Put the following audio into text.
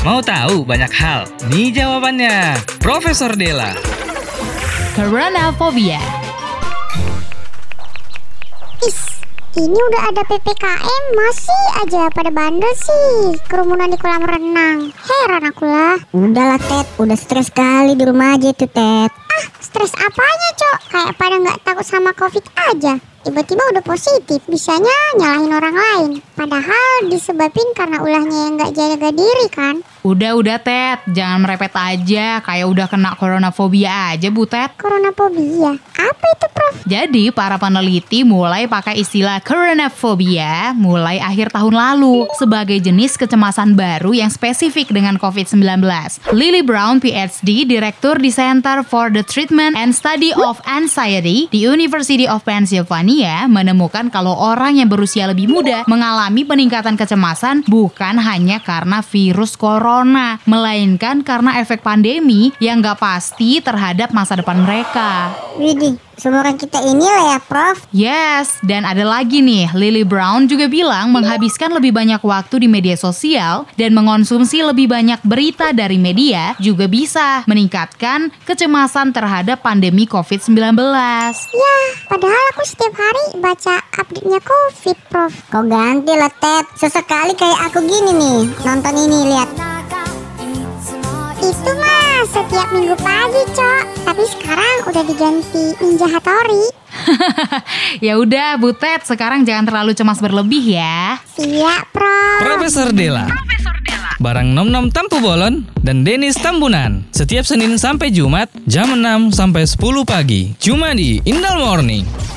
Mau tahu banyak hal? Nih jawabannya. Profesor Della. Coronaphobia. Is, ini udah ada PPKM masih aja pada bandel sih kerumunan di kolam renang. Heran aku lah. Udahlah Ted, udah stres sekali di rumah aja tuh Ted. Ah, stres apanya, Cok? Kayak pada nggak takut sama Covid aja. Tiba-tiba udah positif, bisanya nyalahin orang lain. Padahal disebabin karena ulahnya yang nggak jaga diri kan. Udah-udah Ted, jangan merepet aja kayak udah kena coronaphobia aja Bu Ted. Coronaphobia. Apa itu, Prof? Jadi para peneliti mulai pakai istilah coronaphobia mulai akhir tahun lalu sebagai jenis kecemasan baru yang spesifik dengan COVID-19. Lily Brown, PhD, Direktur di Center for the Treatment and Study of Anxiety di University of Pennsylvania menemukan kalau orang yang berusia lebih muda mengalami peningkatan kecemasan bukan hanya karena virus corona, melainkan karena efek pandemi yang nggak pasti terhadap masa depan mereka. Widih, seumuran kita inilah ya Prof. Yes, dan ada lagi nih, Lily Brown juga bilang menghabiskan lebih banyak waktu di media sosial dan mengonsumsi lebih banyak berita dari media juga bisa meningkatkan kecemasan terhadap pandemi COVID-19. Ya, padahal aku setiap hari baca update-nya Covid, Prof. Kau ganti lah Ted. Sesekali kayak aku gini nih. Nonton ini lihat. Itu mah setiap minggu pagi, Cok. Tapi sekarang udah diganti Ninja Hattori. ya udah, Butet, sekarang jangan terlalu cemas berlebih ya. Siap, Prof. Profesor Della. Barang Nom Nom Tampu Bolon dan Denis Tambunan. Setiap Senin sampai Jumat jam 6 sampai 10 pagi. Cuma di Indal Morning.